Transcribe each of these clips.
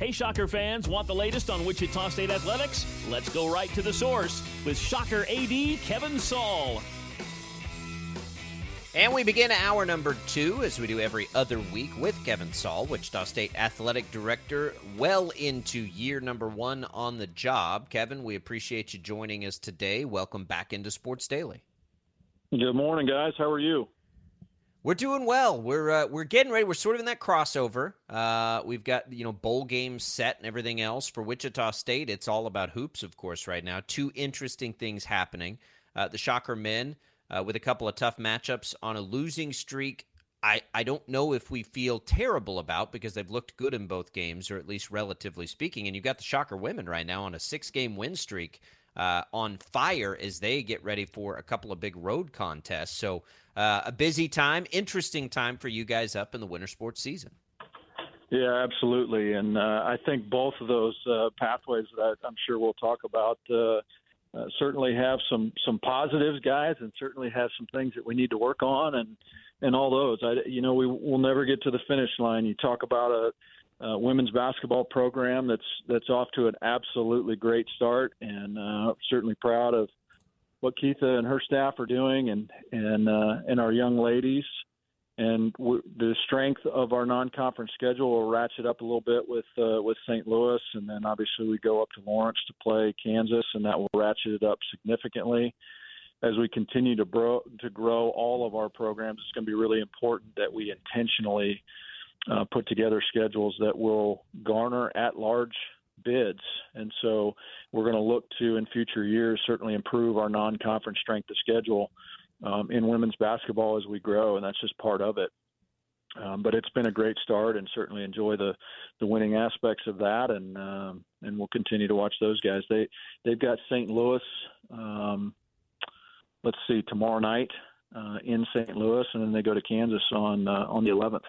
Hey, Shocker fans, want the latest on Wichita State athletics? Let's go right to the source with Shocker AD Kevin Saal. And we begin hour number two, as we do every other week, with Kevin Saal, Wichita State Athletic Director, well into year number one on the job. Kevin, we appreciate you joining us today. Welcome back into Sports Daily. Good morning, guys. How are you? We're doing well. We're uh, we're getting ready. We're sort of in that crossover. Uh, we've got you know bowl games set and everything else for Wichita State. It's all about hoops, of course, right now. Two interesting things happening. Uh, the Shocker men uh, with a couple of tough matchups on a losing streak. I, I don't know if we feel terrible about because they've looked good in both games, or at least relatively speaking. And you've got the Shocker women right now on a six game win streak uh, on fire as they get ready for a couple of big road contests. So, uh, a busy time, interesting time for you guys up in the winter sports season. Yeah, absolutely. And uh, I think both of those uh, pathways that I'm sure we'll talk about uh, uh, certainly have some some positives, guys, and certainly have some things that we need to work on, and and all those. I, you know, we will never get to the finish line. You talk about a, a women's basketball program that's that's off to an absolutely great start, and uh, certainly proud of what Keitha and her staff are doing, and and uh, and our young ladies and w- the strength of our non-conference schedule will ratchet up a little bit with uh, with St. Louis, and then obviously we go up to Lawrence to play Kansas, and that will ratchet it up significantly. As we continue to, bro- to grow all of our programs, it's going to be really important that we intentionally uh, put together schedules that will garner at-large bids, and so we're going to look to in future years certainly improve our non-conference strength of schedule um, in women's basketball as we grow, and that's just part of it. Um, but it's been a great start, and certainly enjoy the the winning aspects of that, and um, and we'll continue to watch those guys. They they've got St. Louis. Um, let's see, tomorrow night uh, in St. Louis, and then they go to Kansas on uh, on the 11th.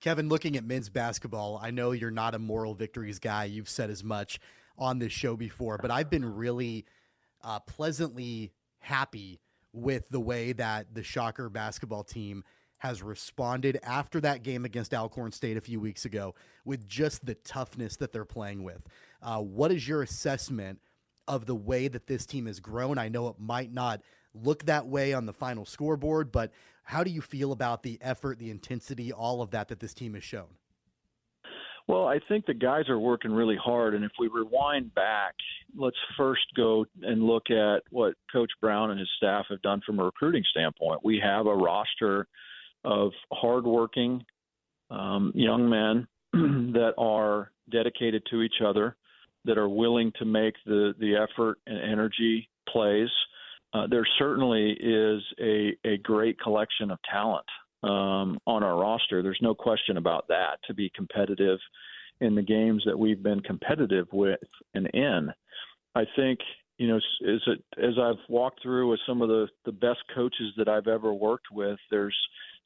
Kevin, looking at men's basketball, I know you're not a moral victories guy. You've said as much on this show before, but I've been really uh, pleasantly happy with the way that the Shocker basketball team has responded after that game against Alcorn State a few weeks ago with just the toughness that they're playing with. Uh, what is your assessment of the way that this team has grown? I know it might not look that way on the final scoreboard, but how do you feel about the effort, the intensity, all of that that this team has shown? Well, I think the guys are working really hard. And if we rewind back, let's first go and look at what Coach Brown and his staff have done from a recruiting standpoint. We have a roster of hardworking um, young men that are dedicated to each other, that are willing to make the, the effort and energy plays. Uh, there certainly is a, a great collection of talent um, on our roster. There's no question about that to be competitive in the games that we've been competitive with and in. I think you know as as I've walked through with some of the the best coaches that I've ever worked with. There's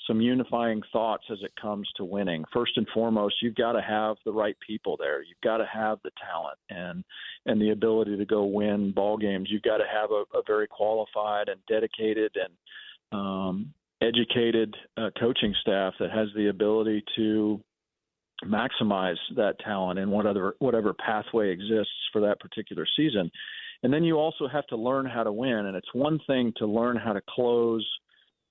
some unifying thoughts as it comes to winning. First and foremost, you've got to have the right people there. You've got to have the talent and and the ability to go win ball games. You've got to have a, a very qualified and dedicated and um, educated uh, coaching staff that has the ability to maximize that talent in whatever whatever pathway exists for that particular season. And then you also have to learn how to win. And it's one thing to learn how to close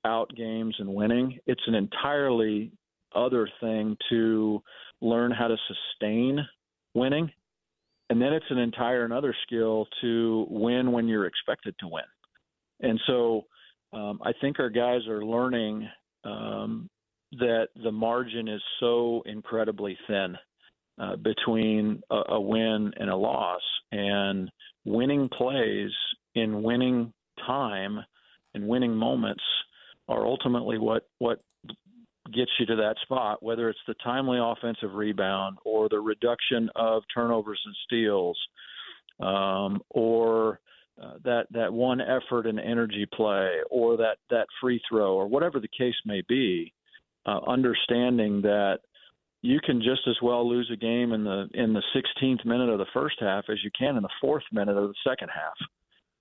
out games and winning. It's an entirely other thing to learn how to sustain winning. And then it's an entire another skill to win when you're expected to win. And so um, I think our guys are learning um, that the margin is so incredibly thin uh, between a, a win and a loss, and winning plays in winning time and winning moments are ultimately what what gets you to that spot, whether it's the timely offensive rebound or the reduction of turnovers and steals, um, or uh, that that one effort and energy play, or that that free throw, or whatever the case may be, uh, understanding that you can just as well lose a game in the in the 16th minute of the first half as you can in the fourth minute of the second half.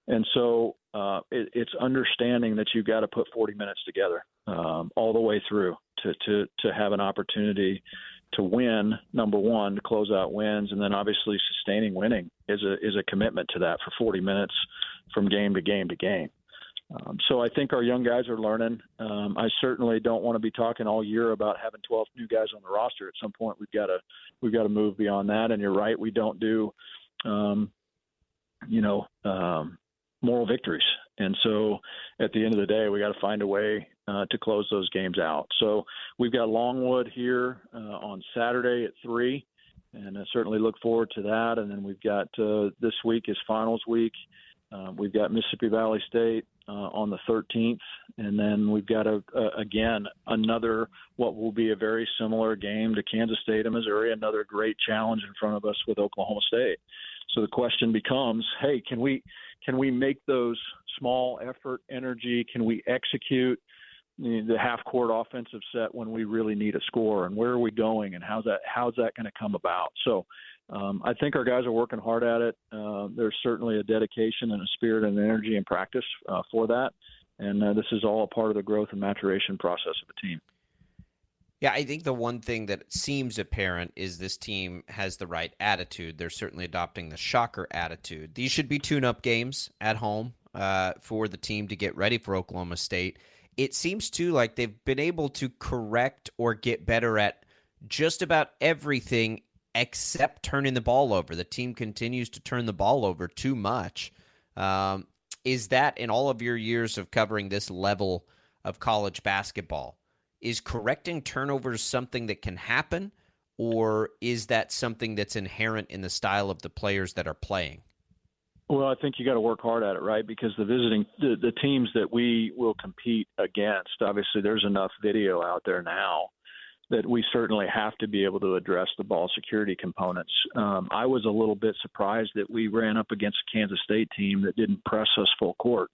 And so uh, it, it's understanding that you've got to put 40 minutes together um, all the way through to, to, to have an opportunity to win number one to close out wins, and then obviously sustaining winning is a is a commitment to that for 40 minutes from game to game to game. Um, so I think our young guys are learning. Um, I certainly don't want to be talking all year about having 12 new guys on the roster. At some point, we've got to we've got to move beyond that. And you're right, we don't do, um, you know, um, moral victories. And so at the end of the day, we got to find a way uh, to close those games out. So we've got Longwood here uh, on Saturday at three, and I certainly look forward to that. And then we've got uh, this week is finals week. Uh, we've got Mississippi Valley State uh, on the 13th, and then we've got a, a, again another what will be a very similar game to Kansas State and Missouri. Another great challenge in front of us with Oklahoma State. So the question becomes, hey, can we can we make those small effort energy? Can we execute the half court offensive set when we really need a score? And where are we going? And how's that how's that going to come about? So um, I think our guys are working hard at it. Uh, there's certainly a dedication and a spirit and energy and practice uh, for that. And uh, this is all a part of the growth and maturation process of a team. Yeah, I think the one thing that seems apparent is this team has the right attitude. They're certainly adopting the shocker attitude. These should be tune up games at home uh, for the team to get ready for Oklahoma State. It seems too like they've been able to correct or get better at just about everything except turning the ball over. The team continues to turn the ball over too much. Um, is that in all of your years of covering this level of college basketball? Is correcting turnovers something that can happen, or is that something that's inherent in the style of the players that are playing? Well, I think you got to work hard at it, right? Because the visiting the, the teams that we will compete against, obviously, there's enough video out there now that we certainly have to be able to address the ball security components. Um, I was a little bit surprised that we ran up against a Kansas State team that didn't press us full court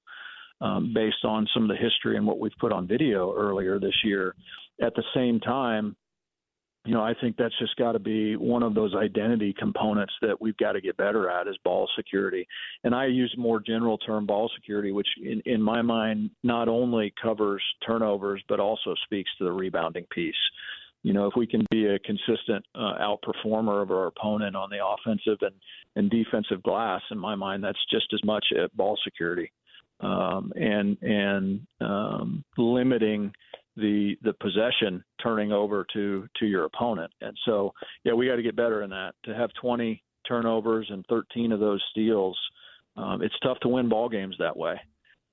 um, based on some of the history and what we've put on video earlier this year. At the same time, you know, I think that's just got to be one of those identity components that we've got to get better at is ball security. And I use more general term ball security, which in, in my mind not only covers turnovers but also speaks to the rebounding piece you know, if we can be a consistent uh, outperformer of our opponent on the offensive and, and defensive glass, in my mind, that's just as much at ball security um, and and um, limiting the the possession turning over to to your opponent. And so, yeah, we got to get better in that. To have 20 turnovers and 13 of those steals, um, it's tough to win ball games that way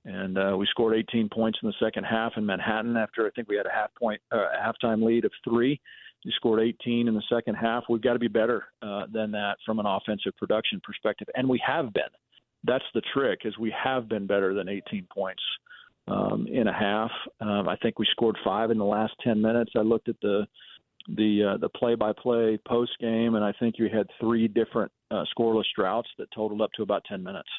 and uh, we scored 18 points in the second half in Manhattan after I think we had a half point uh, halftime lead of three. We scored 18 in the second half. We've got to be better uh, than that from an offensive production perspective, and we have been. That's the trick is we have been better than 18 points um, in a half. Um, I think we scored five in the last 10 minutes. I looked at the the uh, the play by play post game, and I think you had three different uh, scoreless droughts that totaled up to about 10 minutes.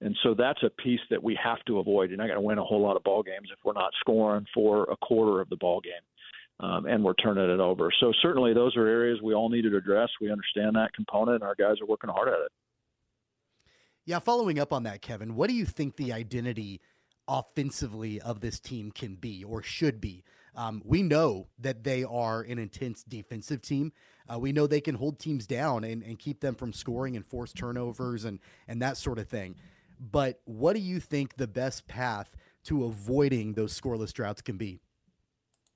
And so that's a piece that we have to avoid. You're not going to win a whole lot of ball games if we're not scoring for a quarter of the ball game. Um, and we're turning it over. So certainly those are areas we all need to address. We understand that component, and our guys are working hard at it. Yeah, following up on that, Kevin, what do you think the identity offensively of this team can be or should be? Um, we know that they are an intense defensive team. Uh, we know they can hold teams down and, and keep them from scoring and force turnovers and, and that sort of thing. But what do you think the best path to avoiding those scoreless droughts can be?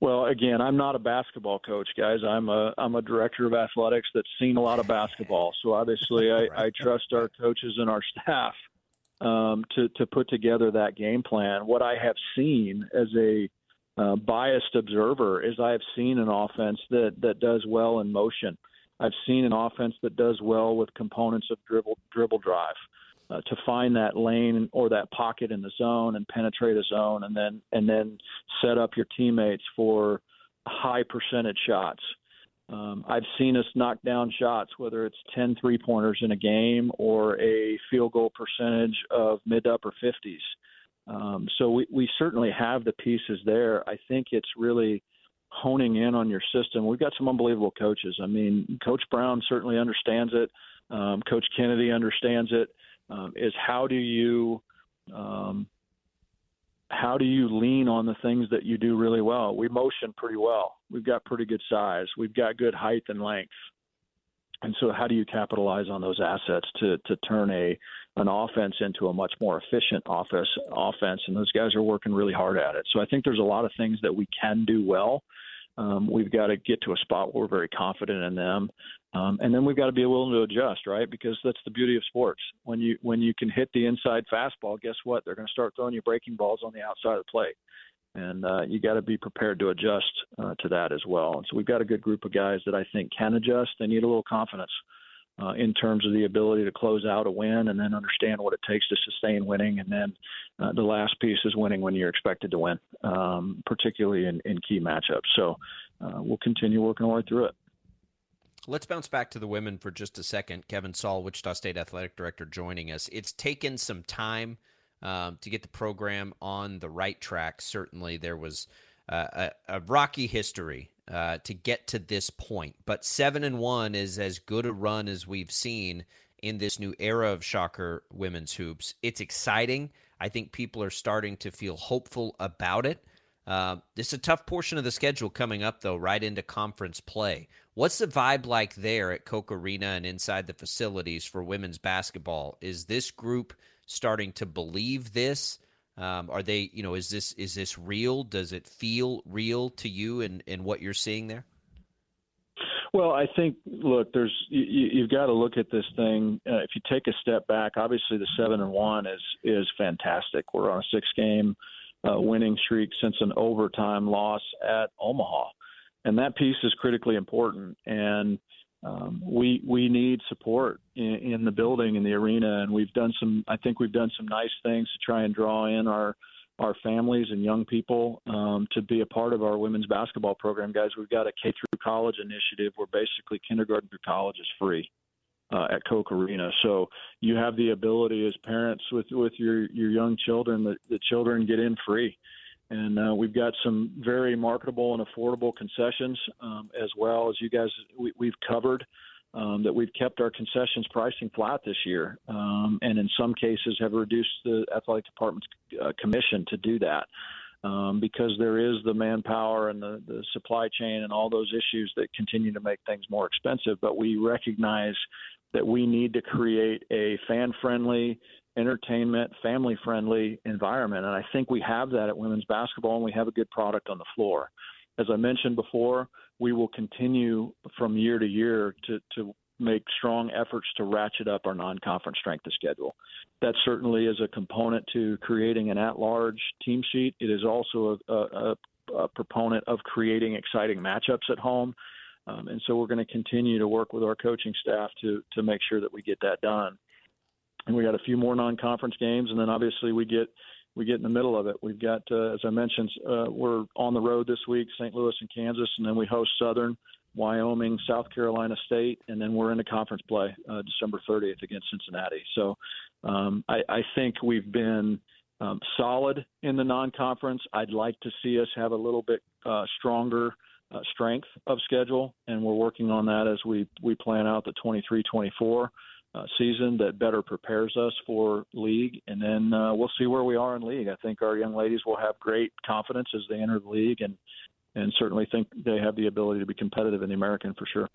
Well, again, I'm not a basketball coach, guys. I'm a I'm a director of athletics that's seen a lot of basketball. So obviously, I, I trust our coaches and our staff um, to to put together that game plan. What I have seen as a uh, biased observer is I have seen an offense that that does well in motion. I've seen an offense that does well with components of dribble dribble drive uh, to find that lane or that pocket in the zone and penetrate a zone and then and then set up your teammates for high percentage shots. Um, I've seen us knock down shots, whether it's 10 three pointers in a game or a field goal percentage of mid to upper 50s. Um, so we, we certainly have the pieces there. I think it's really honing in on your system. We've got some unbelievable coaches. I mean, Coach Brown certainly understands it. Um, Coach Kennedy understands it um, is how do you um, how do you lean on the things that you do really well? We motion pretty well. We've got pretty good size. We've got good height and length. And so, how do you capitalize on those assets to to turn a an offense into a much more efficient office offense? And those guys are working really hard at it. So, I think there's a lot of things that we can do well. Um, we've got to get to a spot where we're very confident in them, um, and then we've got to be willing to adjust, right? Because that's the beauty of sports. When you when you can hit the inside fastball, guess what? They're going to start throwing you breaking balls on the outside of the plate, and uh, you got to be prepared to adjust uh, to that as well. And so we've got a good group of guys that I think can adjust. They need a little confidence uh, in terms of the ability to close out a win and then understand what it takes to sustain winning. And then uh, the last piece is winning when you're expected to win, um, particularly in, in key matchups. So uh, we'll continue working our way through it. Let's bounce back to the women for just a second. Kevin Saal, Wichita State Athletic Director, joining us. It's taken some time um, to get the program on the right track. Certainly, there was uh, a, a, rocky history uh, to get to this point. But seven and one is as good a run as we've seen in this new era of Shocker women's hoops. It's exciting. I think people are starting to feel hopeful about it. Uh, this is a tough portion of the schedule coming up, though, right into conference play. What's the vibe like there at Koch Arena and inside the facilities for women's basketball? Is this group starting to believe this? Um, are they, you know, is this is this real? Does it feel real to you and and what you're seeing there? Well, I think look, there's you, you've got to look at this thing. Uh, if you take a step back, obviously the seven and one is is fantastic. We're on a six game uh, winning streak since an overtime loss at Omaha, and that piece is critically important. And um, we we need support in, in the building in the arena, and we've done some. I think we've done some nice things to try and draw in our our families and young people um, to be a part of our women's basketball program. Guys, we've got a K through college initiative where basically kindergarten through college is free uh, at Koch Arena. So you have the ability as parents with with your your young children that the children get in free and uh, we've got some very marketable and affordable concessions um, as well as you guys we, we've covered um, that we've kept our concessions pricing flat this year um, and in some cases have reduced the athletic department's uh, commission to do that um, because there is the manpower and the, the supply chain and all those issues that continue to make things more expensive. But we recognize that we need to create a fan friendly entertainment, family friendly environment. And I think we have that at women's basketball, and we have a good product on the floor. As I mentioned before, we will continue from year to year to, to make strong efforts to ratchet up our non conference strength of schedule. That certainly is a component to creating an at large team sheet. It is also a, a, a proponent of creating exciting matchups at home. Um, and so we're going to continue to work with our coaching staff to to make sure that we get that done and we got a few more non-conference games, and then obviously we get we get in the middle of it. We've got, uh, as I mentioned, uh, we're on the road this week, St. Louis and Kansas, and then we host Southern, Wyoming, South Carolina State, and then we're into conference play uh, December 30th against Cincinnati. So um, I, I think we've been um, solid in the non-conference. I'd like to see us have a little bit uh, stronger uh, strength of schedule, and we're working on that as we we plan out the 23-24 uh, season that better prepares us for league, and then uh, we'll see where we are in league. I think our young ladies will have great confidence as they enter the league, and and certainly think they have the ability to be competitive in the American for sure.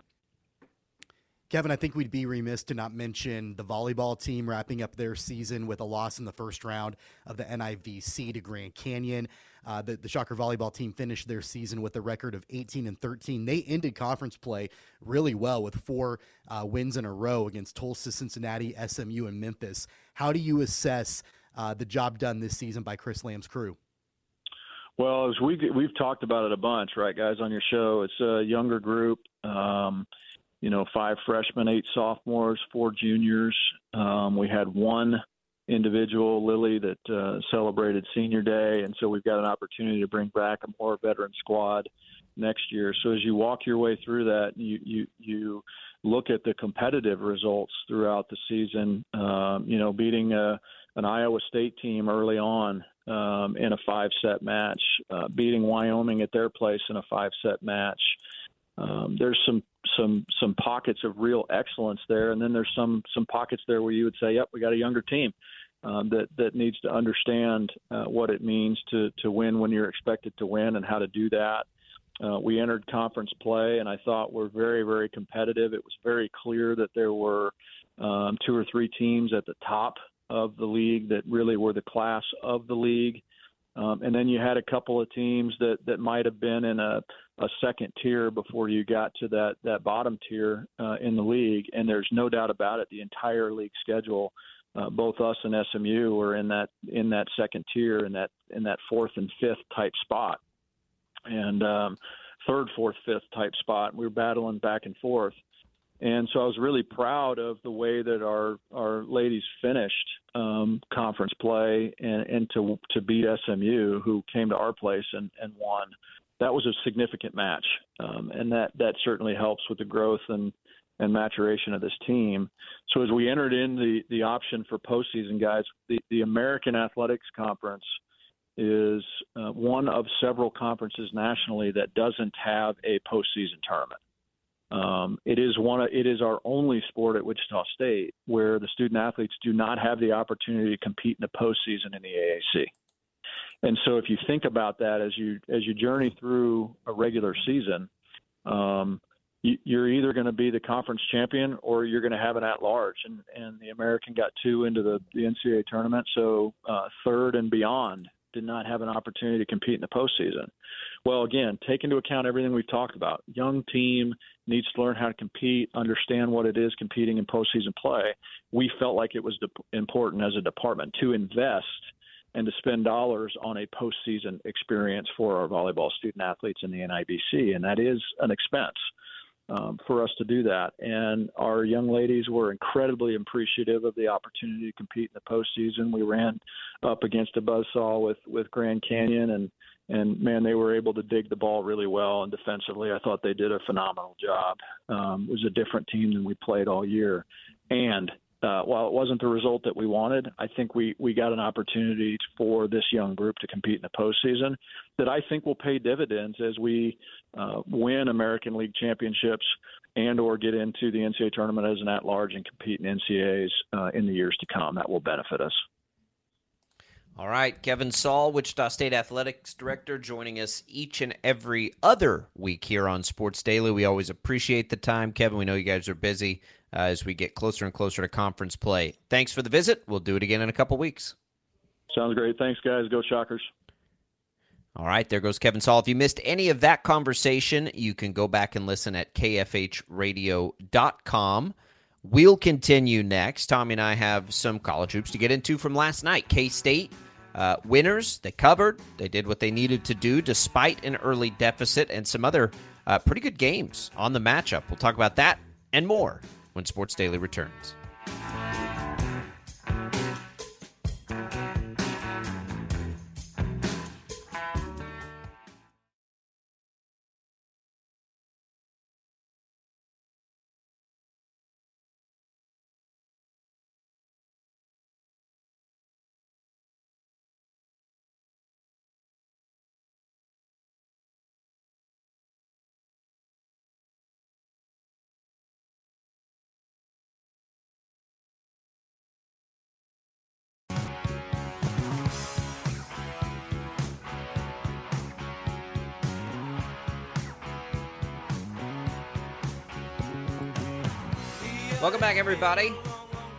Kevin, I think we'd be remiss to not mention the volleyball team wrapping up their season with a loss in the first round of the NIVC to Grand Canyon. Uh, the, the Shocker volleyball team finished their season with a record of 18 and 13. They ended conference play really well with four uh, wins in a row against Tulsa, Cincinnati, SMU, and Memphis. How do you assess uh, the job done this season by Chris Lamb's crew? Well, as we we've talked about it a bunch, right, guys, on your show. It's a younger group. Um, you know, five freshmen, eight sophomores, four juniors. Um, we had one individual, Lily, that uh, celebrated senior day, and so we've got an opportunity to bring back a more veteran squad next year. So as you walk your way through that, you you you look at the competitive results throughout the season. Um, you know, beating a an Iowa State team early on um, in a five set match, uh, beating Wyoming at their place in a five set match. Um, there's some some some pockets of real excellence there, and then there's some some pockets there where you would say, "Yep, we got a younger team." um, that that needs to understand uh, what it means to to win when you're expected to win and how to do that. Uh, we entered conference play, and I thought we're very very competitive. It was very clear that there were um, two or three teams at the top of the league that really were the class of the league. Um, and then you had a couple of teams that, that might have been in a, a second tier before you got to that, that bottom tier uh, in the league. And there's no doubt about it, the entire league schedule, uh, both us and SMU were in that in that second tier, in that in that fourth and fifth type spot, and um, third, fourth, fifth type spot. We were battling back and forth. And so I was really proud of the way that our our ladies finished um, conference play and, and to to beat SMU, who came to our place and, and won. That was a significant match, um, and that that certainly helps with the growth and and maturation of this team. So as we entered in the the option for postseason, guys, the the American Athletics Conference is uh, one of several conferences nationally that doesn't have a postseason tournament. Um, it is one. Of, it is our only sport at Wichita State where the student athletes do not have the opportunity to compete in the postseason in the AAC. And so, if you think about that as you as you journey through a regular season, um, you, you're either going to be the conference champion or you're going to have an at large. And and the American got two into the, the NCAA tournament, so uh, third and beyond did not have an opportunity to compete in the postseason. Well, again, take into account everything we've talked about. Young team needs to learn how to compete, understand what it is competing in postseason play. We felt like it was de- important as a department to invest and to spend dollars on a postseason experience for our volleyball student athletes in the NIVC, and that is an expense um, for us to do that. And our young ladies were incredibly appreciative of the opportunity to compete in the postseason. We ran up against a buzzsaw with with Grand Canyon, and and man, they were able to dig the ball really well. And defensively, I thought they did a phenomenal job. Um, it was a different team than we played all year, and uh, while it wasn't the result that we wanted, I think we, we got an opportunity for this young group to compete in the postseason that I think will pay dividends as we uh, win American League championships and or get into the NCAA tournament as an at-large and compete in NCAAs uh, in the years to come. That will benefit us. All right, Kevin Saal, Wichita State Athletics Director, joining us each and every other week here on Sports Daily. We always appreciate the time, Kevin. We know you guys are busy uh, as we get closer and closer to conference play. Thanks for the visit. We'll do it again in a couple weeks. Sounds great. Thanks, guys. Go Shockers. All right, there goes Kevin Saal. If you missed any of that conversation, you can go back and listen at kfhradio.com. We'll continue next. Tommy and I have some college hoops to get into from last night. K State uh, winners, they covered, they did what they needed to do despite an early deficit and some other uh, pretty good games on the matchup. We'll talk about that and more when Sports Daily returns. Welcome back, everybody.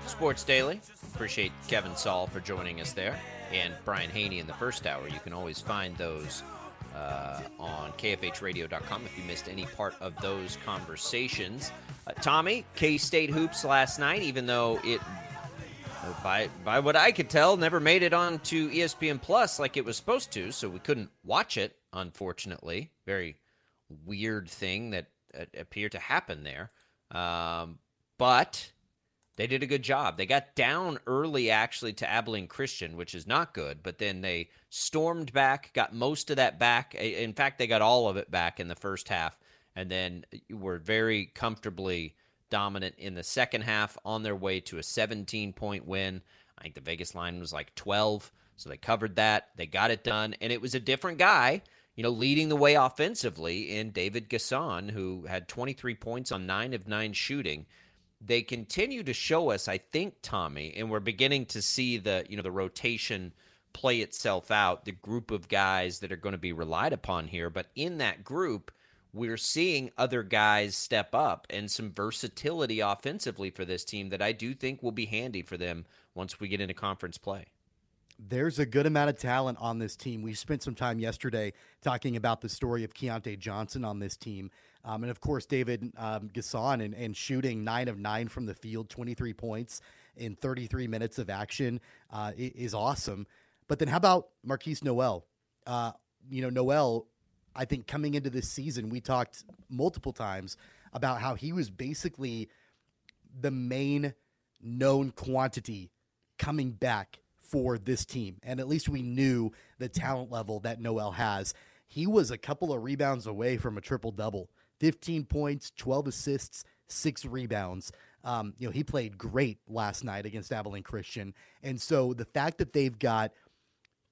Sports Daily. Appreciate Kevin Saal for joining us there, and Brian Haney in the first hour. You can always find those uh, on kfhradio.com if you missed any part of those conversations. Uh, Tommy, K State hoops last night, even though it, by by what I could tell, never made it on to ESPN Plus like it was supposed to, so we couldn't watch it. Unfortunately, very weird thing that uh, appeared to happen there. Um, but they did a good job. They got down early, actually, to Abilene Christian, which is not good, but then they stormed back, got most of that back. In fact, they got all of it back in the first half, and then were very comfortably dominant in the second half on their way to a 17 point win. I think the Vegas line was like 12, so they covered that. They got it done, and it was a different guy you know, leading the way offensively in David N'Guessan, who had 23 points on nine of nine shooting they continue to show us, I think, Tommy, and we're beginning to see the you know the rotation play itself out, the group of guys that are going to be relied upon here. But in that group, we're seeing other guys step up and some versatility offensively for this team that I do think will be handy for them once we get into conference play. There's a good amount of talent on this team. We spent some time yesterday talking about the story of Keyontae Johnson on this team. Um, and of course, David um, N'Guessan and, and shooting nine of nine from the field, 23 points in 33 minutes of action uh, is awesome. But then how about Markquis Nowell? Uh, you know, Nowell, I think coming into this season, we talked multiple times about how he was basically the main known quantity coming back for this team. And at least we knew the talent level that Nowell has. He was a couple of rebounds away from a triple double 15 points, 12 assists, six rebounds. Um, you know, he played great last night against Abilene Christian. And so the fact that they've got,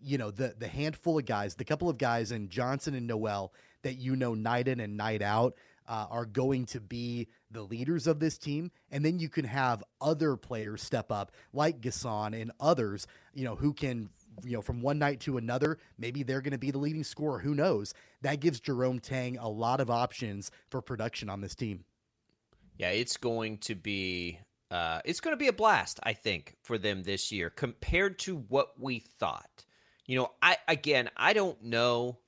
you know, the the handful of guys, the couple of guys in Johnson and Nowell that you know night in and night out uh, are going to be the leaders of this team. And then you can have other players step up like N'Guessan and others, you know, who can you know, from one night to another, maybe they're going to be the leading scorer. Who knows? That gives Jerome Tang a lot of options for production on this team. Yeah, it's going to be uh, it's going to be a blast, I think, for them this year compared to what we thought. You know, I again, I don't know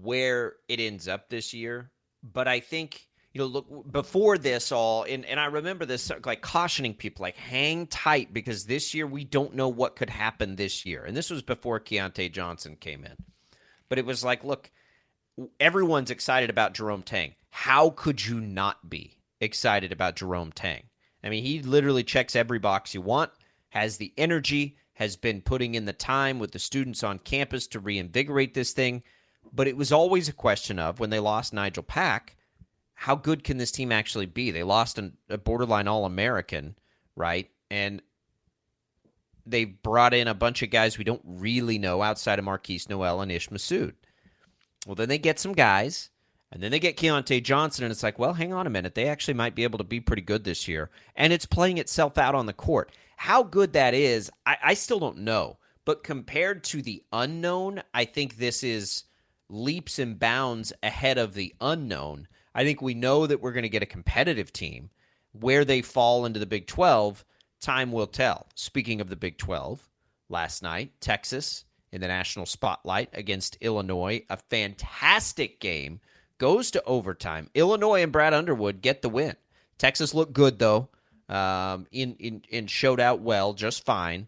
where it ends up this year, but I think you know, look before this all, and, and I remember this uh, like cautioning people, like hang tight because this year we don't know what could happen this year. And this was before Keyontae Johnson came in. But it was like, look, everyone's excited about Jerome Tang. How could you not be excited about Jerome Tang? I mean, he literally checks every box you want, has the energy, has been putting in the time with the students on campus to reinvigorate this thing. But it was always a question of when they lost Nigel Pack how good can this team actually be? They lost an, a borderline All American, right? And they brought in a bunch of guys we don't really know outside of Markquis Nowell and Ish Massoud. Well, then they get some guys, and then they get Keyontae Johnson, and it's like, well, hang on a minute. They actually might be able to be pretty good this year. And it's playing itself out on the court. How good that is, I, I still don't know. But compared to the unknown, I think this is leaps and bounds ahead of the unknown I think we know that we're going to get a competitive team. Where they fall into the Big 12, time will tell. Speaking of the Big 12, last night, Texas in the national spotlight against Illinois, a fantastic game, goes to overtime. Illinois and Brad Underwood get the win. Texas looked good though, um, in, in in showed out well, just fine.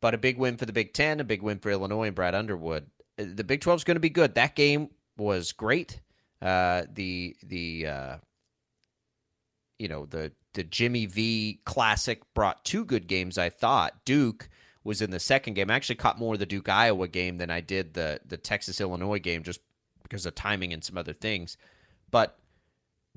But a big win for the Big Ten, a big win for Illinois and Brad Underwood. Uh, the Big 12 is going to be good. That game was great. Uh, the the uh, you know the the Jimmy V Classic brought two good games. I thought Duke was in the second game. I actually caught more of the Duke Iowa game than I did the the Texas Illinois game, just because of timing and some other things. But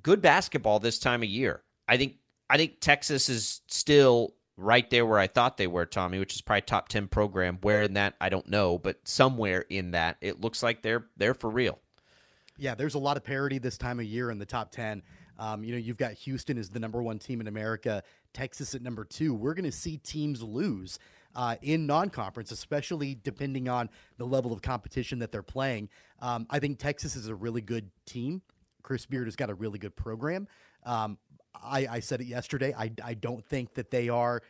good basketball this time of year. I think I think Texas is still right there where I thought they were, Tommy, which is probably top ten program. Where in that I don't know, but somewhere in that it looks like they're they're for real. Yeah, there's a lot of parity this time of year in the top 10. Um, you know, you've got Houston as the number one team in America, Texas at number two. We're going to see teams lose uh, in non conference, especially depending on the level of competition that they're playing. Um, I think Texas is a really good team. Chris Beard has got a really good program. Um, I, I, said it yesterday. I, I don't think that they are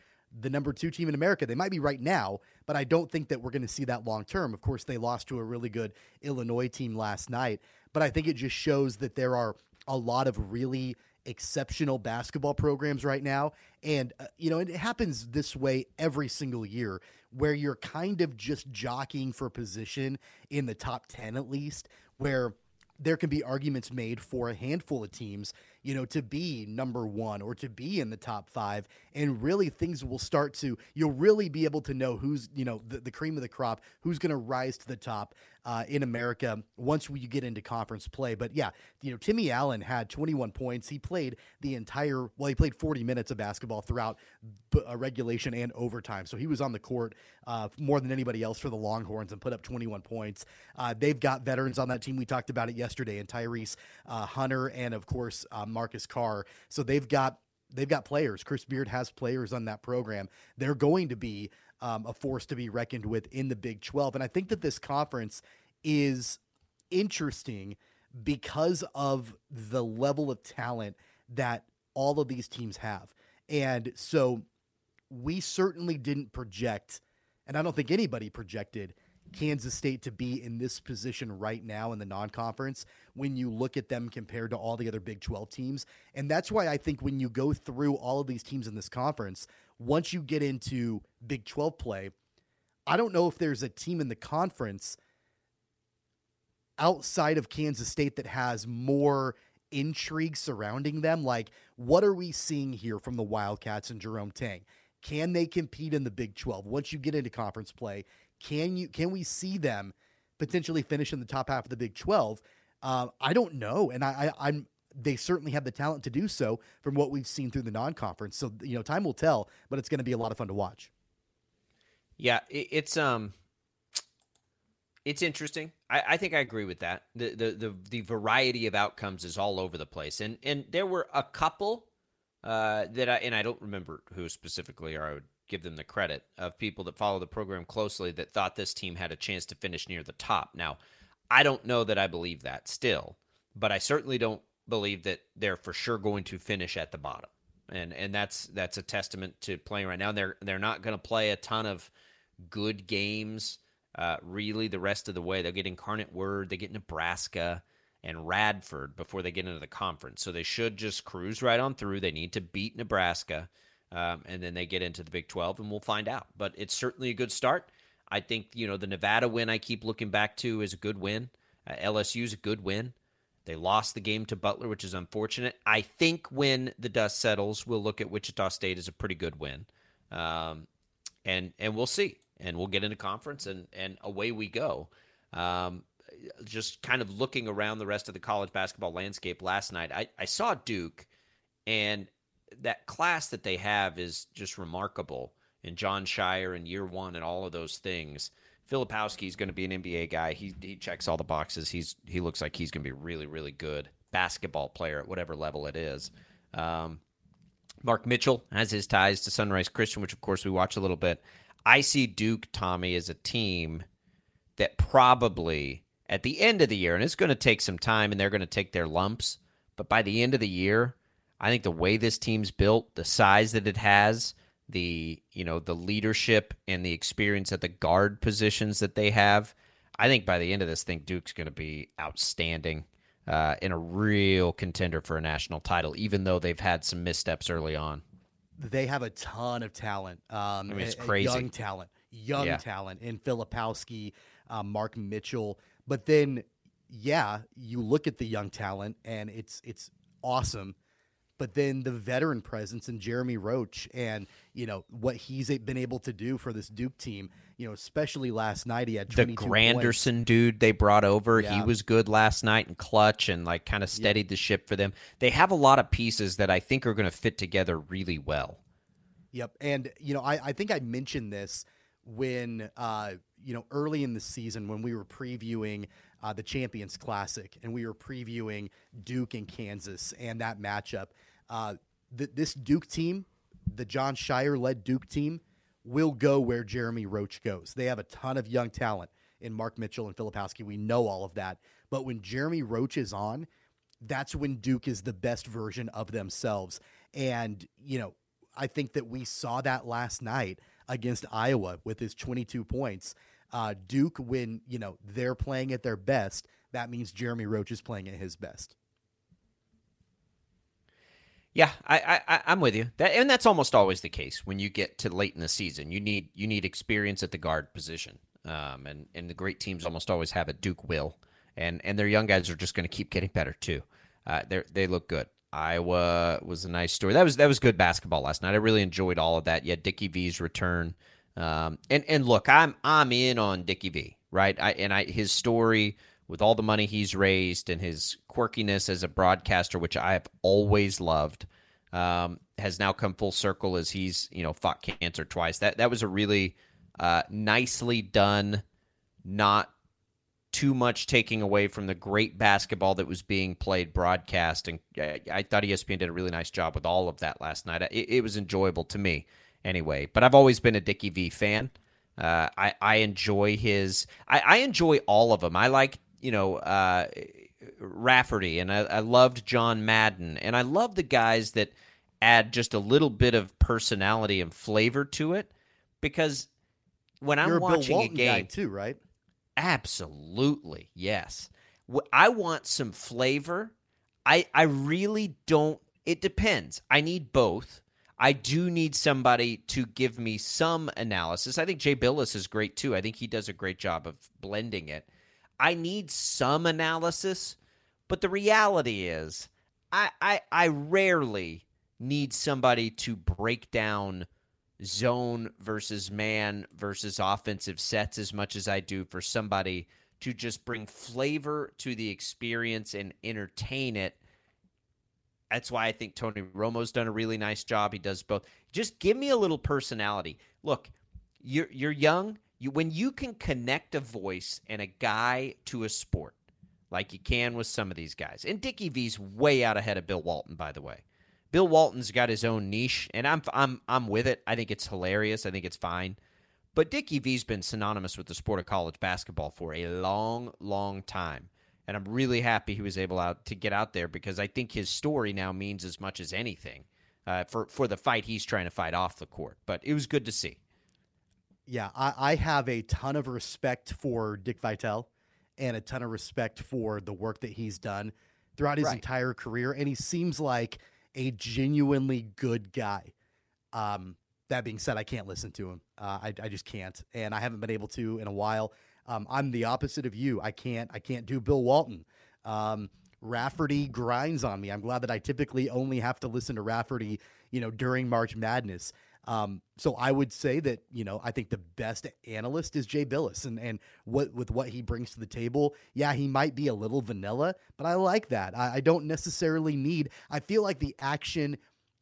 the number two team in America. They might be right now, but I don't think that we're going to see that long term. Of course, they lost to a really good Illinois team last night but I think it just shows that there are a lot of really exceptional basketball programs right now. And, uh, you know, it happens this way every single year where you're kind of just jockeying for position in the top 10 at least, where there can be arguments made for a handful of teams you know, to be number one or to be in the top five. And really, things will start to, you'll really be able to know who's, you know, the, the cream of the crop, who's going to rise to the top uh, in America once we get into conference play. But yeah, you know, Timmy Allen had 21 points. He played the entire, well, he played 40 minutes of basketball throughout uh, regulation and overtime. So he was on the court uh, more than anybody else for the Longhorns and put up 21 points. Uh, they've got veterans on that team. We talked about it yesterday, and Tyrese uh, Hunter, and of course, uh, Marcus Carr. So they've got they've got players. Chris Beard has players on that program. They're going to be um, a force to be reckoned with in the Big 12. And I think that this conference is interesting because of the level of talent that all of these teams have. And so we certainly didn't project, and I don't think anybody projected Kansas State to be in this position right now in the non conference when you look at them compared to all the other Big 12 teams. And that's why I think when you go through all of these teams in this conference, once you get into Big 12 play, I don't know if there's a team in the conference outside of Kansas State that has more intrigue surrounding them. Like, what are we seeing here from the Wildcats and Jerome Tang? Can they compete in the Big 12? Once you get into conference play, can you can we see them potentially finish in the top half of the Big 12? Uh, I don't know, and I, I I'm they certainly have the talent to do so from what we've seen through the non-conference. So you know, time will tell, but it's going to be a lot of fun to watch. Yeah, it, it's um, it's interesting. I, I think I agree with that. The, the the the variety of outcomes is all over the place, and and there were a couple uh, that I and I don't remember who specifically, or I would give them the credit of people that follow the program closely that thought this team had a chance to finish near the top. Now, I don't know that I believe that still, but I certainly don't believe that they're for sure going to finish at the bottom. And and that's that's a testament to playing right now. They're they're not going to play a ton of good games uh, really the rest of the way. They'll get Incarnate Word, they get Nebraska and Radford before they get into the conference. So they should just cruise right on through. They need to beat Nebraska, um, and then they get into the Big 12, and we'll find out. But it's certainly a good start. I think, you know, the Nevada win I keep looking back to is a good win. Uh, LSU is a good win. They lost the game to Butler, which is unfortunate. I think when the dust settles, we'll look at Wichita State as a pretty good win. Um, and and we'll see and we'll get into conference and and away we go. Um, just kind of looking around the rest of the college basketball landscape last night, I, I saw Duke, and that class that they have is just remarkable. And Jon Scheyer and year one and all of those things. Filipowski is going to be an NBA guy. He he checks all the boxes. He's he looks like he's going to be really really good basketball player at whatever level it is. Um, Mark Mitchell has his ties to Sunrise Christian, which of course we watch a little bit. I see Duke, Tommy, as a team that probably at the end of the year, and it's going to take some time and they're going to take their lumps, but by the end of the year, I think the way this team's built, the size that it has, the you know the leadership and the experience at the guard positions that they have, I think by the end of this thing, Duke's going to be outstanding uh, and a real contender for a national title, even though they've had some missteps early on they have a ton of talent. Um, I mean, it's crazy. Young talent, young yeah. talent in Filipowski, um, Mark Mitchell. But then, yeah, you look at the young talent and it's it's awesome. But then the veteran presence in Jeremy Roach and you know what he's been able to do for this Duke team you know, especially last night, he had the Granderson points. dude they brought over. Yeah. He was good last night and clutch and like kind of steadied the ship for them. They have a lot of pieces that I think are going to fit together really well. Yep, and you know, I, I think I mentioned this when uh, you know early in the season when we were previewing uh, the Champions Classic and we were previewing Duke and Kansas and that matchup. Uh, th- this Duke team, the Jon Scheyer led Duke team will go where Jeremy Roach goes. They have a ton of young talent in Mark Mitchell and Filipowski. We know all of that. But when Jeremy Roach is on, that's when Duke is the best version of themselves. And, you know, I think that we saw that last night against Iowa with his 22 points. Uh, Duke, when, you know, they're playing at their best, that means Jeremy Roach is playing at his best. Yeah, I, I I'm with you. That and that's almost always the case when you get to late in the season. You need you need experience at the guard position. Um, and and the great teams almost always have it. Duke will, and and their young guys are just going to keep getting better too. Uh, they they look good. Iowa was a nice story. That was that was good basketball last night. I really enjoyed all of that. Yeah, Dickie V's return. Um, and and look, I'm I'm in on Dickie V, right? I and I his story with all the money he's raised and his quirkiness as a broadcaster, which I have always loved, um, has now come full circle as he's you know fought cancer twice. That that was a really uh, nicely done, not too much taking away from the great basketball that was being played broadcast. And I, I thought ESPN did a really nice job with all of that last night. It, it was enjoyable to me anyway. But I've always been a Dickie V fan. Uh, I, I enjoy his. I, I enjoy all of them. I like you know uh, Raftery, and I, I loved John Madden, and I love the guys that add just a little bit of personality and flavor to it. Because when I'm You're a watching a game, too, right? Absolutely, yes. I want some flavor. I I really don't. It depends. I need both. I do need somebody to give me some analysis. I think Jay Bilas is great too. I think he does a great job of blending it. I need some analysis, but the reality is, I I, I rarely need somebody to break down zone versus man versus offensive sets as much as I do for somebody to just bring flavor to the experience and entertain it. That's why I think Tony Romo's done a really nice job. He does both. Just give me a little personality. Look, you're you're young. You when you can connect a voice and a guy to a sport, like you can with some of these guys. And Dickie V's way out ahead of Bill Walton, by the way. Bill Walton's got his own niche, and I'm I'm I'm with it. I think it's hilarious. I think it's fine. But Dickie V's been synonymous with the sport of college basketball for a long, long time. And I'm really happy he was able out to get out there because I think his story now means as much as anything uh, for for the fight he's trying to fight off the court. But it was good to see. Yeah, I, I have a ton of respect for Dick Vitale and a ton of respect for the work that he's done throughout his Right. entire career. And he seems like a genuinely good guy. Um, that being said, I can't listen to him. Uh, I, I just can't, and I haven't been able to in a while. Um, I'm the opposite of you. I can't. I can't do Bill Walton. Um, Raftery grinds on me. I'm glad that I typically only have to listen to Raftery, you know, during March Madness. Um, so I would say that you know I think the best analyst is Jay Bilas, and and what with what he brings to the table. Yeah, he might be a little vanilla, but I like that. I, I don't necessarily need. I feel like the action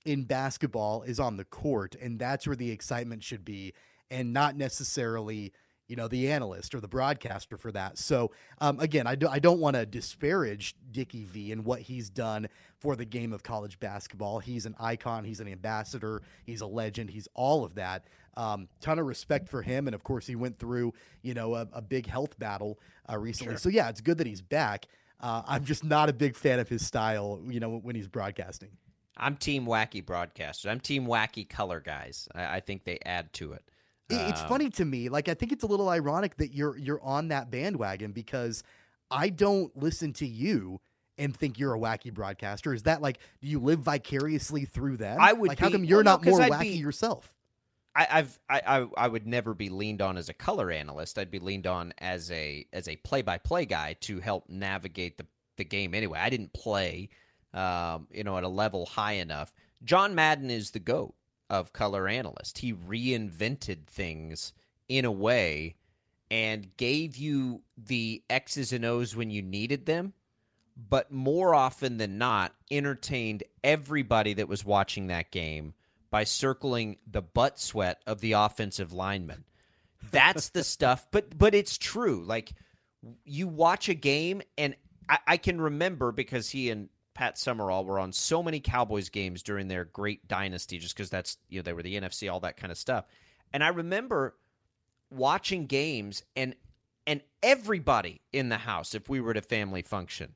in basketball is on the court, and that's where the excitement should be, and not necessarily you know the analyst or the broadcaster for that. So um, again, I, do, I don't want to disparage Dickie V and what he's done for the game of college basketball. He's an icon. He's an ambassador. He's a legend. He's all of that. Um, ton of respect for him, and of course, he went through you know a, a big health battle uh, recently. So yeah, it's good that he's back. Uh, I'm just not a big fan of his style, you know, when he's broadcasting. I'm team wacky broadcasters. I'm team wacky color guys. I, I think they add to it. It- It's Um, funny to me. Like I think it's a little ironic that you're you're on that bandwagon because I don't listen to you and think you're a wacky broadcaster. Is that like do you live vicariously through them? I would like how come you're well, no, more I'd wacky be- yourself? I, I've I, I I would never be leaned on as a color analyst. I'd be leaned on as a as a play by play guy to help navigate the the game. Anyway, I didn't play, um, you know, at a level high enough. John Madden is the goat of color analyst. He reinvented things in a way and gave you the X's and O's when you needed them, but more often than not, entertained everybody that was watching that game by circling the butt sweat of the offensive lineman. That's the stuff, but but it's true. Like you watch a game, and I, I can remember because he and Pat Summerall were on so many Cowboys games during their great dynasty, just because that's you know they were the NFC, all that kind of stuff. And I remember watching games and and everybody in the house, if we were at a family function,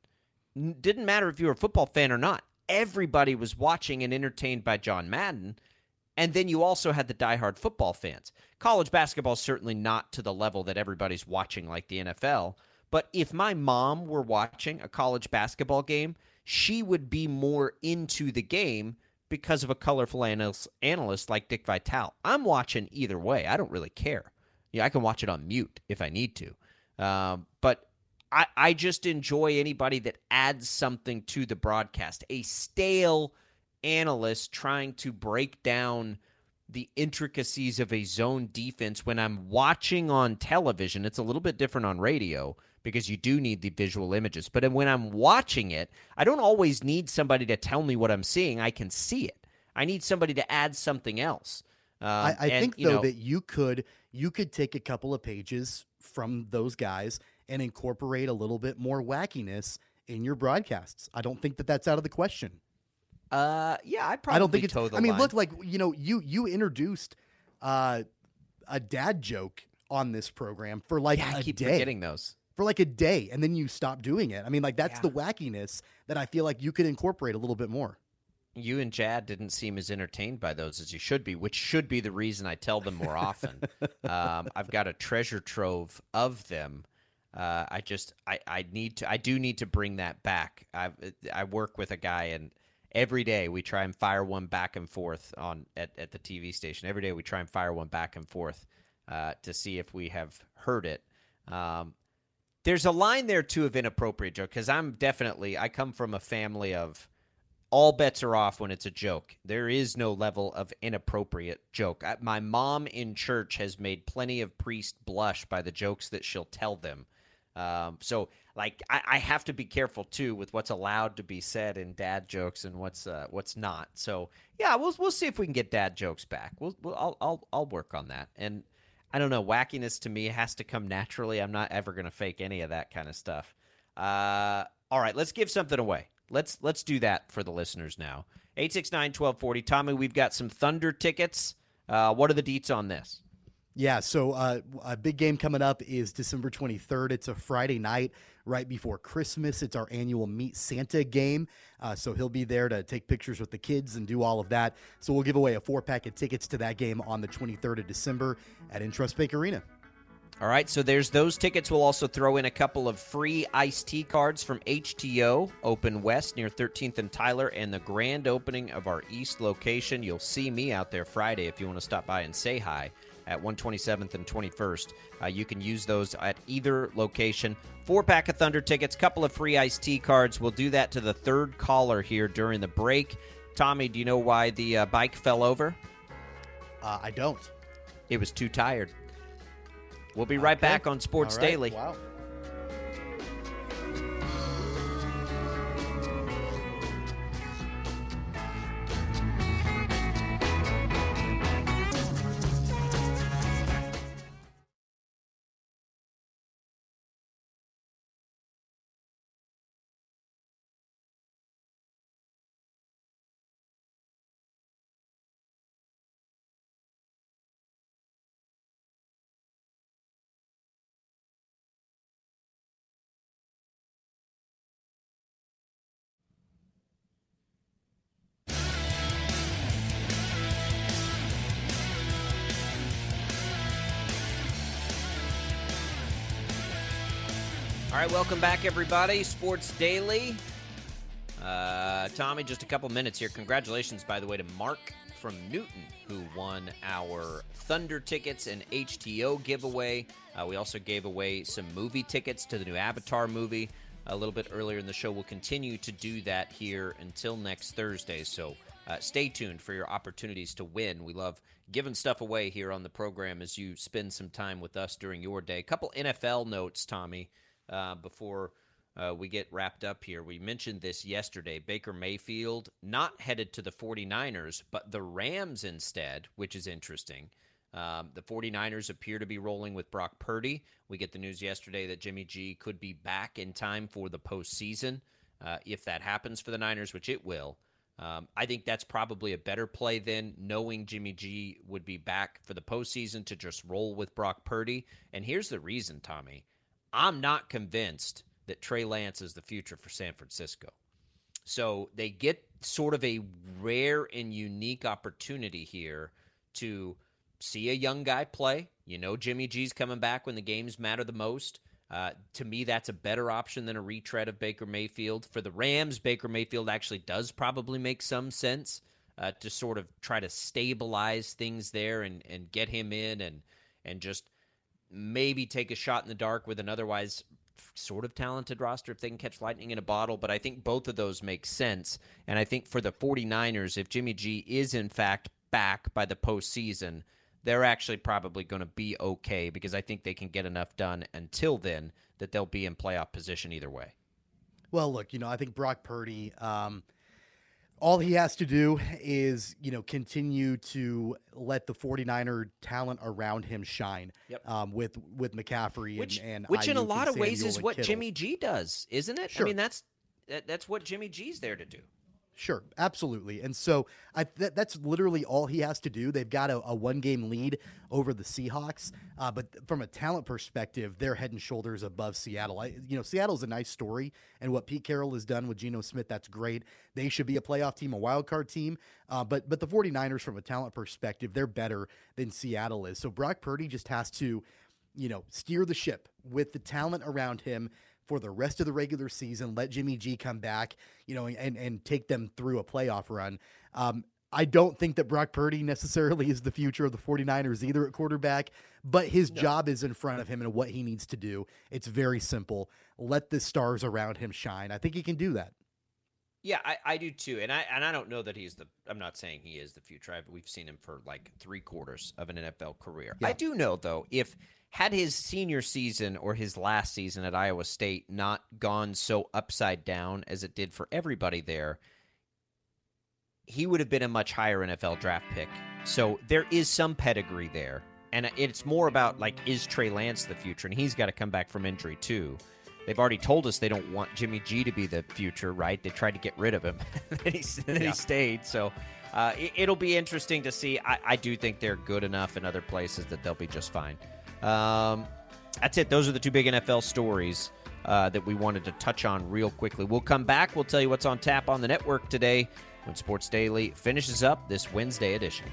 didn't matter if you were a football fan or not. Everybody was watching and entertained by John Madden. And then you also had the diehard football fans. College basketball certainly not to the level that everybody's watching like the NFL. But if my mom were watching a college basketball game, she would be more into the game because of a colorful analyst, like Dick Vitale. I'm watching either way. I don't really care. Yeah, I can watch it on mute if I need to. Um, but I, I just enjoy anybody that adds something to the broadcast. A stale analyst trying to break down the intricacies of a zone defense when I'm watching on television. It's a little bit different on radio because you do need the visual images. But when I'm watching it, I don't always need somebody to tell me what I'm seeing. I can see it. I need somebody to add something else. Um, I, I and, think though know, that you could you could take a couple of pages from those guys and incorporate a little bit more wackiness in your broadcasts. I don't think that that's out of the question. Uh, yeah, I probably I don't think it's. I mean, line. look, like you know, you you introduced uh, a dad joke on this program for like yeah, I keep day, forgetting those. For like a day, and then you stop doing it. I mean, like that's Yeah. the wackiness that I feel like you could incorporate a little bit more. You and Jad didn't seem as entertained by those as you should be, which should be the reason I tell them more often. um, I've got a treasure trove of them. Uh, I just I, I need to I do need to bring that back. I I work with a guy and every day we try and fire one back and forth on at, at the TV station. Every day we try and fire one back and forth uh, to see if we have heard it. Um, there's a line there too of inappropriate joke because I'm definitely I come from a family of all bets are off when it's a joke. There is no level of inappropriate joke. I, my mom in church has made plenty of priests blush by the jokes that she'll tell them. Um, so, like, I, I have to be careful too with what's allowed to be said in dad jokes and what's uh, what's not. So, yeah, we'll we'll see if we can get dad jokes back. We'll, we'll I'll I'll I'll work on that. And I don't know, wackiness to me has to come naturally. I'm not ever going to fake any of that kind of stuff. Uh, all right, let's give something away. Let's let's do that for the listeners now. 869-1240. Tommy, we've got some Thunder tickets. Uh, what are the deets on this? Yeah, so uh, a big game coming up is December 23rd. It's a Friday night right before Christmas. It's our annual Meet Santa game. Uh, so he'll be there to take pictures with the kids and do all of that. So we'll give away a four pack of tickets to that game on the 23rd of December at Intrust Bank Arena. All right, so there's those tickets. We'll also throw in a couple of free iced tea cards from HTeaO Open West near 13th and Tyler and the grand opening of our East location. You'll see me out there Friday if you want to stop by and say hi at 127th and 21st. Uh, you can use those at either location. Four pack of Thunder tickets, couple of free iced tea cards. We'll do that to the third caller here during the break. Tommy, do you know why the uh, bike fell over? Uh, I don't. It was too tired. We'll be right Okay. back on Sports right. Daily. Wow. Welcome back, everybody. Sports Daily. Uh, Tommy, just a couple minutes here. Congratulations, by the way, to Mark from Newton, who won our Thunder tickets and HTeaO giveaway. Uh, we also gave away some movie tickets to the new Avatar movie a little bit earlier in the show. We'll continue to do that here until next Thursday. So uh, stay tuned for your opportunities to win. We love giving stuff away here on the program as you spend some time with us during your day. A couple NFL notes, Tommy uh, before uh, we get wrapped up here. We mentioned this yesterday. Baker Mayfield not headed to the 49ers, but the Rams instead, which is interesting. Um, the 49ers appear to be rolling with Brock Purdy. We get the news yesterday that Jimmy G could be back in time for the postseason. Uh, if that happens for the Niners, which it will, um, I think that's probably a better play than knowing Jimmy G would be back for the postseason to just roll with Brock Purdy. And here's the reason, Tommy. I'm not convinced that Trey Lance is the future for San Francisco. So they get sort of a rare and unique opportunity here to see a young guy play. You know, Jimmy G's coming back when the games matter the most. Uh, to me, that's a better option than a retread of Baker Mayfield. For the Rams, Baker Mayfield actually does probably make some sense uh, to sort of try to stabilize things there and, and get him in and and just maybe take a shot in the dark with an otherwise sort of talented roster if they can catch lightning in a bottle. But I think both of those make sense. And I think for the 49ers, if Jimmy G is in fact back by the postseason, they're actually probably going to be okay because I think they can get enough done until then that they'll be in playoff position either way. Well, look, you know, I think Brock Purdy. Um, all he has to do is you know continue to let the 49er talent around him shine Yep. um, with with McCaffrey which, and, and which in a lot of ways is what Kittle. Jimmy G does, isn't it? Sure. I mean, that's that, that's what Jimmy G's there to do. Sure, absolutely. And so I th- that's literally all he has to do. They've got a, a one game lead over the Seahawks, uh, but th- from a talent perspective, they're head and shoulders above Seattle. I, you know, Seattle's a nice story, and what Pete Carroll has done with Geno Smith, that's great. They should be a playoff team, a wild card team. Uh, but but the 49ers, from a talent perspective, they're better than Seattle is. So Brock Purdy just has to, you know, steer the ship with the talent around him for the rest of the regular season. Let Jimmy G come back, you know, and and take them through a playoff run. Um, I don't think that Brock Purdy necessarily is the future of the 49ers either at quarterback, but his job is in front of him and what he needs to do. It's very simple. Let the stars around him shine. I think he can do that. Yeah, I, I do too, and I and I don't know that he's the. I'm not saying he is the future. I've, we've seen him for like three quarters of an NFL career. Yeah. I do know though, if had his senior season or his last season at Iowa State not gone so upside down as it did for everybody there, he would have been a much higher NFL draft pick. So there is some pedigree there, and it's more about like is Trey Lance the future, and he's got to come back from injury too. They've already told us they don't want Jimmy G to be the future, right? They tried to get rid of him, and he, Yeah. he stayed. So uh, it, it'll be interesting to see. I, I do think they're good enough in other places that they'll be just fine. Um, that's it. Those are the two big NFL stories uh, that we wanted to touch on real quickly. We'll come back. We'll tell you what's on tap on the network today when Sports Daily finishes up this Wednesday edition.